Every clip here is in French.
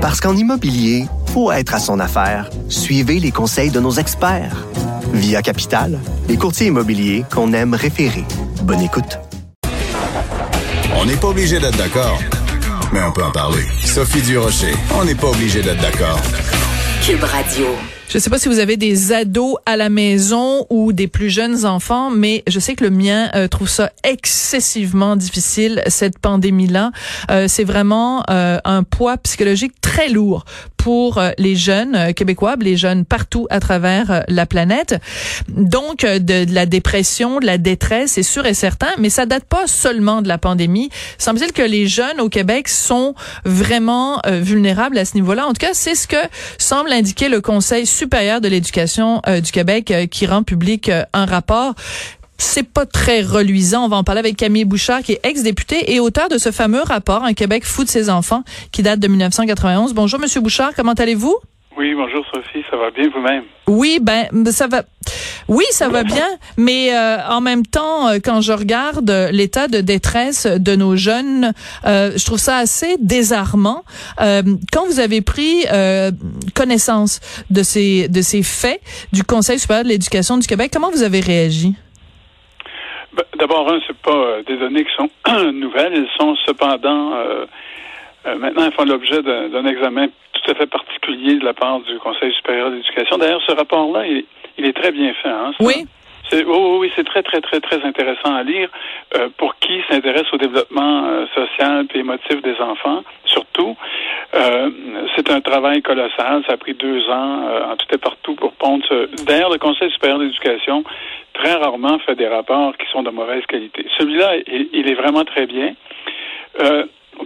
Parce qu'en immobilier, faut être à son affaire. Suivez les conseils de nos experts. Via Capital, les courtiers immobiliers qu'on aime référer. Bonne écoute. On n'est pas obligé d'être d'accord, mais on peut en parler. Sophie Durocher, on n'est pas obligé d'être d'accord. Cube Radio. Je ne sais pas si vous avez des ados à la maison ou des plus jeunes enfants, mais je sais que le mien euh, trouve ça excessivement difficile cette pandémie-là. Euh, c'est vraiment euh, un poids psychologique très lourd pour les jeunes québécois, les jeunes partout à travers la planète. Donc de, de, la dépression, de la détresse, c'est sûr et certain, mais ça date pas seulement de la pandémie. Semble-t-il que les jeunes au Québec sont vraiment vulnérables à ce niveau-là. En tout cas, c'est ce que semble indiquer le Conseil supérieure de l'éducation euh, du Québec euh, qui rend public euh, un rapport c'est pas très reluisant. On va en parler avec Camille Bouchard, qui est ex-député et auteur de ce fameux rapport Un Québec fou de ses enfants, qui date de 1991. Bonjour, Monsieur Bouchard, comment allez-vous? Oui, bonjour Sophie, ça va bien vous-même? Oui, ben ça va. Oui, ça va bien, mais euh, en même temps, euh, quand je regarde l'état de détresse de nos jeunes, euh, je trouve ça assez désarmant. quand vous avez pris connaissance de ces de ces faits du Conseil supérieur de l'éducation du Québec, comment vous avez réagi? Ben, d'abord, un, c'est pas des données qui sont nouvelles, elles sont cependant maintenant elles font l'objet d'un examen tout à fait particulier de la part du Conseil supérieur d'éducation. D'ailleurs, ce rapport-là, il, il, est très bien fait. Hein, oui. Oh, oui, c'est très, très, très, très intéressant à lire euh, pour qui s'intéresse au développement euh, social et émotif des enfants, surtout. Euh, c'est un travail colossal. Ça a pris deux ans en tout et partout pour pondre ce... D'ailleurs, le Conseil supérieur d'éducation, très rarement fait des rapports qui sont de mauvaise qualité. Celui-là, il, il, est vraiment très bien.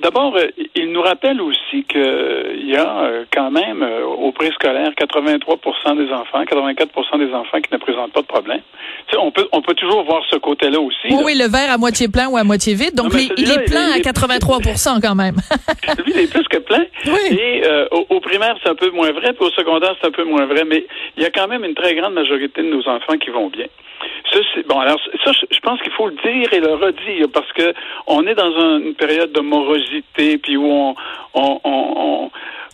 D'abord, euh, il nous rappelle aussi qu'il euh, y a euh, quand même au préscolaire 83% des enfants, 84% des enfants qui ne présentent pas de problème. on peut on peut toujours voir ce côté-là aussi. Oui, oui, le verre à moitié plein ou à moitié vide. Donc, il est plein à 83% quand même. lui, il est plus que plein. Oui. Et au, primaire, c'est un peu moins vrai, puis au secondaire, c'est un peu moins vrai. Mais il y a quand même une très grande majorité de nos enfants qui vont bien. Ça, bon, alors ça, je pense qu'il faut le dire et le redire parce que on est dans une période de morosité, puis où on, on, on,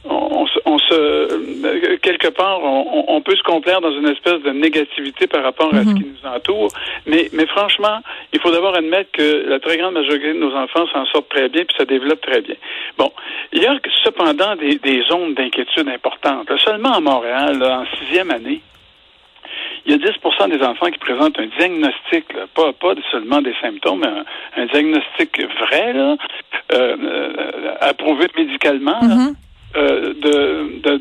on on, se quelque part on, peut se complaire dans une espèce de négativité par rapport à ce Mhm. qui nous entoure. Mais mais franchement il faut d'abord admettre que la très grande majorité de nos enfants s'en sortent très bien puis ça développe très bien. Bon il y a cependant des, des zones d'inquiétude importantes. Seulement à Montréal là, en sixième année il y a 10% des enfants qui présentent un diagnostic, là, pas, pas seulement des symptômes, mais un, un diagnostic vrai, là, euh, euh, approuvé médicalement, là, Mhm. euh, de, de,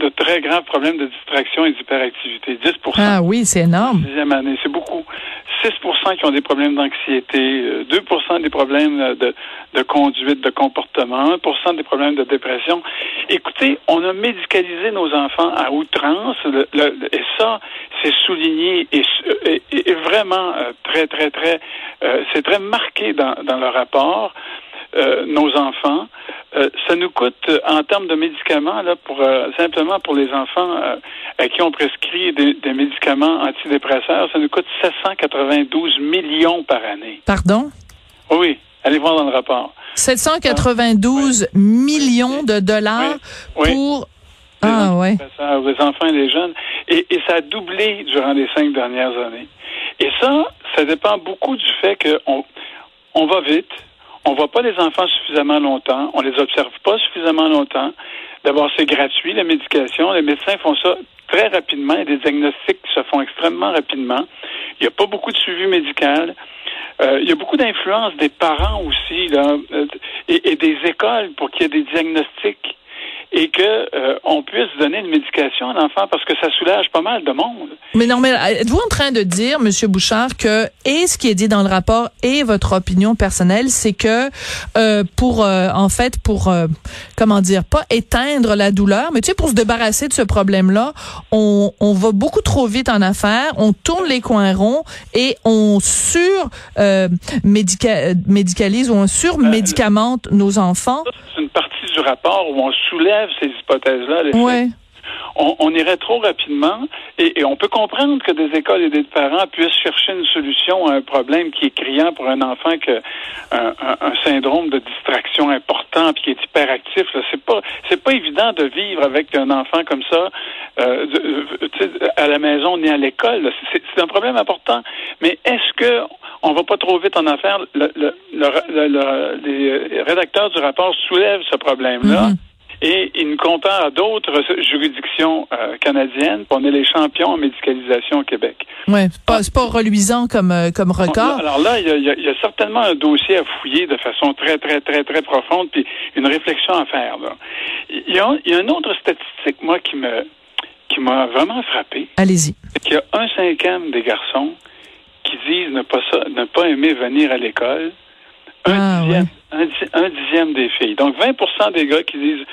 de très graves problèmes de distraction et d'hyperactivité. 10 Ah oui, c'est énorme. année, c'est beaucoup. 6% qui ont des problèmes d'anxiété, euh, 2% des problèmes de, conduite, de comportement, 1% des problèmes de dépression. Écoutez, on a médicalisé nos enfants à outrance, et ça, c'est souligné et vraiment euh, très, très, très, euh, c'est très marqué dans, dans le rapport. Euh, nos enfants. Euh, ça nous coûte euh, en termes de médicaments là pour euh, simplement pour les enfants à qui on prescrit des, des médicaments antidépresseurs, ça nous coûte 792 millions par année. Pardon? Oui, oui, allez voir dans le rapport. 792 millions de dollars Oui, oui. pour... Les Ah ouais. Les enfants et les jeunes. Et, et ça a doublé durant les cinq dernières années. Et ça, ça dépend beaucoup du fait qu'on on va vite, on voit pas les enfants suffisamment longtemps, on les observe pas suffisamment longtemps. D'abord, c'est gratuit, la médication. Les médecins font ça très rapidement. A des diagnostics se font extrêmement rapidement. Il n'y a pas beaucoup de suivi médical. Euh, il y a beaucoup d'influence des parents aussi, là, euh, et, et des écoles pour qu'il y ait des diagnostics et que euh, on puisse donner une médication à l'enfant parce que ça soulage pas mal de monde. Mais non, mais êtes-vous en train de dire, Monsieur Bouchard, que et ce qui est dit dans le rapport et votre opinion personnelle, c'est que euh, pour euh, en fait pour comment dire pas éteindre la douleur, mais tu sais pour se débarrasser de ce problème-là, on, on va beaucoup trop vite en affaires, on tourne les coins ronds et on sur médica- médicalise ou on surmédicamente nos enfants. C'est une partie du rapport où on soulève ces hypothèses-là. Ouais. on, irait trop rapidement et, on peut comprendre que des écoles et des parents puissent chercher une solution à un problème qui est criant pour un enfant que un, syndrome de distraction important puis qui est hyperactif. C'est pas c'est pas évident de vivre avec un enfant comme ça euh, à la maison ni à l'école. C'est un problème important. Mais est-ce que on va pas trop vite en affaire? Le, le, les rédacteurs du rapport soulèvent ce problème-là. Mm-hmm. Et il nous compare à d'autres juridictions euh, canadiennes. On est les champions en médicalisation au Québec. Oui, c'est pas, pas reluisant comme, euh, comme record. Alors là, il y, a, y, a, certainement un dossier à fouiller de façon très, très, très, très profonde, puis une réflexion à faire. Il, y a, il y a une autre statistique, moi, qui me qui m'a vraiment frappé. Allez-y. C'est qu'il y a un cinquième des garçons qui disent ne pas, ne pas aimer venir à l'école. Un, ah, dixième, un, dixième des filles. Donc 20% des gars qui disent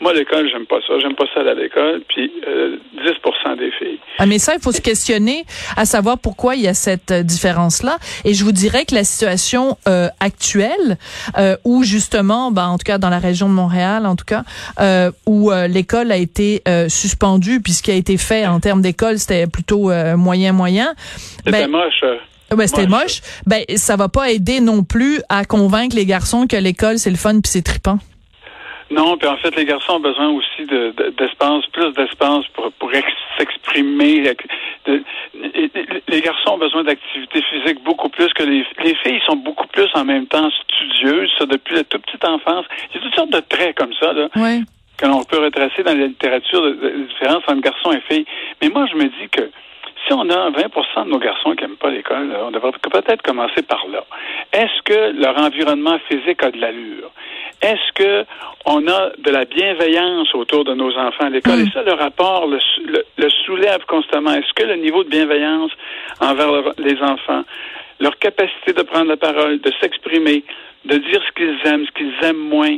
moi, l'école, j'aime pas ça. J'aime pas ça à l'école. Puis euh, 10% des filles. Ah, mais ça, il faut se questionner à savoir pourquoi il y a cette euh, différence-là. Et je vous dirais que la situation euh, actuelle, euh, où justement, ben, en tout cas dans la région de Montréal, en tout cas, euh, où euh, l'école a été suspendue, puis ce qui a été fait en termes d'école, c'était plutôt moyen-moyen. C'était ben, moche. Ben, c'était moche. Ben, ça va pas aider non plus à convaincre les garçons que l'école, c'est le fun puis c'est trippant. Non, puis en fait, les garçons ont besoin aussi d'espace, plus d'espace pour, pour s'exprimer. Les garçons ont besoin d'activité physique beaucoup plus que les, les filles sont beaucoup plus en même temps studieuses, ça, depuis la toute petite enfance. Il y a toutes sortes de traits comme ça, là. Que l'on peut retracer dans la littérature de, de différence entre garçons et filles. Mais moi, je me dis que si on a 20% de nos garçons qui n'aiment pas l'école, on devrait peut-être commencer par là. Est-ce que leur environnement physique a de l'allure? Est-ce que on a de la bienveillance autour de nos enfants à l'école? Et hmm. ça, le rapport le, soulève constamment. Est-ce que le niveau de bienveillance envers les enfants, leur capacité de prendre la parole, de s'exprimer, de dire ce qu'ils aiment, ce qu'ils aiment moins.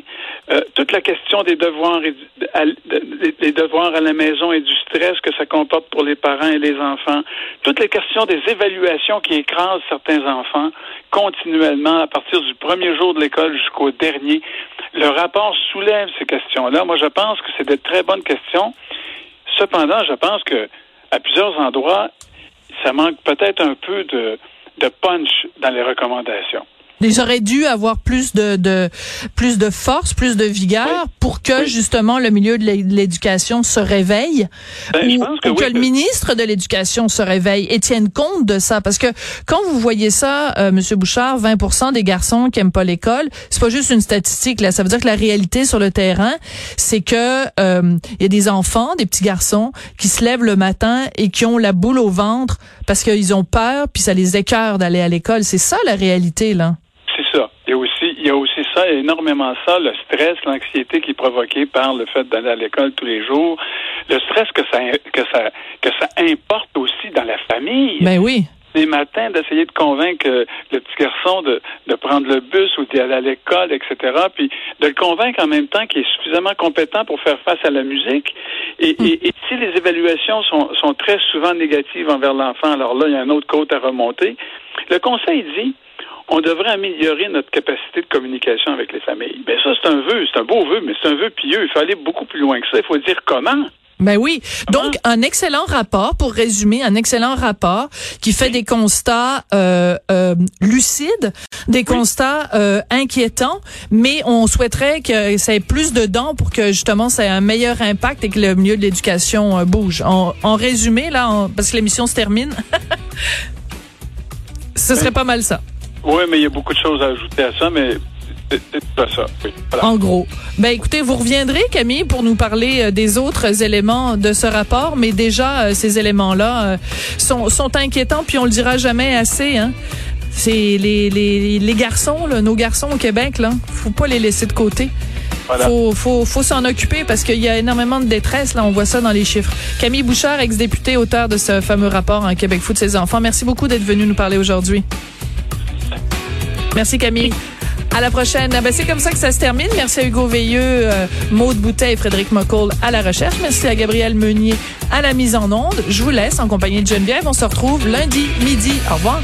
Euh, toute la question des devoirs, et, des devoirs à la maison et du stress que ça comporte pour les parents et les enfants. Toutes les questions des évaluations qui écrasent certains enfants continuellement à partir du premier jour de l'école jusqu'au dernier. Le rapport soulève ces questions-là. Moi, je pense que c'est de très bonnes questions. Cependant, je pense que à plusieurs endroits, ça manque peut-être un peu de, de punch dans les recommandations. Ils auraient dû avoir plus de, de plus de force, plus de vigueur pour que justement le milieu de l'éducation se réveille. Ben, ou, que, le ministre de l'éducation se réveille et tienne compte de ça. Parce que quand vous voyez ça euh, monsieur Bouchard 20% des garçons qui aiment pas l'école, c'est pas juste une statistique là, ça veut dire que la réalité sur le terrain, c'est que euh, il y a des enfants, des petits garçons qui se lèvent le matin et qui ont la boule au ventre parce qu'ils ont peur puis ça les écœure d'aller à l'école, c'est ça la réalité là. Il y a aussi, il y a aussi ça, énormément ça, le stress, l'anxiété qui est provoqué par le fait d'aller à l'école tous les jours, le stress que ça, que ça, que ça importe aussi dans la famille. Ben oui les matins d'essayer de convaincre le petit garçon de, de prendre le bus ou d'y aller à l'école, etc. Puis de le convaincre en même temps qu'il est suffisamment compétent pour faire face à la musique. Et, hmm. et, et si les évaluations sont, sont très souvent négatives envers l'enfant, alors là, il y a un autre côte à remonter. Le conseil dit, on devrait améliorer notre capacité de communication avec les familles. Ben ça, c'est un vœu, c'est un beau vœu, mais c'est un vœu pieux. Il faut aller beaucoup plus loin que ça. Il faut dire comment. Ben oui. Donc, un excellent rapport, pour résumer, un excellent rapport qui fait des constats euh, euh, lucides, des constats euh, inquiétants, mais on souhaiterait que ça ait plus de dents pour que justement ça ait un meilleur impact et que le milieu de l'éducation bouge. En, résumé, là, parce que l'émission se termine, ce serait pas mal ça. Oui, mais il y a beaucoup de choses à ajouter à ça, mais c'est pas ça. En gros. Ben écoutez, vous reviendrez, Camille, pour nous parler euh, des autres éléments de ce rapport, mais déjà, euh, ces éléments-là euh, sont, sont inquiétants, puis on le dira jamais assez. Hein. C'est les, les, les garçons, là, nos garçons au Québec, là, faut pas les laisser de côté. Voilà. Faut, faut, faut s'en occuper parce qu'il y a énormément de détresse. Là, on voit ça dans les chiffres. Camille Bouchard, ex-députée, auteur de ce fameux rapport en Québec Foot ses enfants. Merci beaucoup d'être venu nous parler aujourd'hui. Merci Camille. À la prochaine. Ben, c'est comme ça que ça se termine. Merci à Hugo Veilleux, euh, Maude Boutet et Frédéric Mocoll à la recherche. Merci à Gabriel Meunier à la mise en onde. Je vous laisse en compagnie de Geneviève. On se retrouve lundi midi. Au revoir.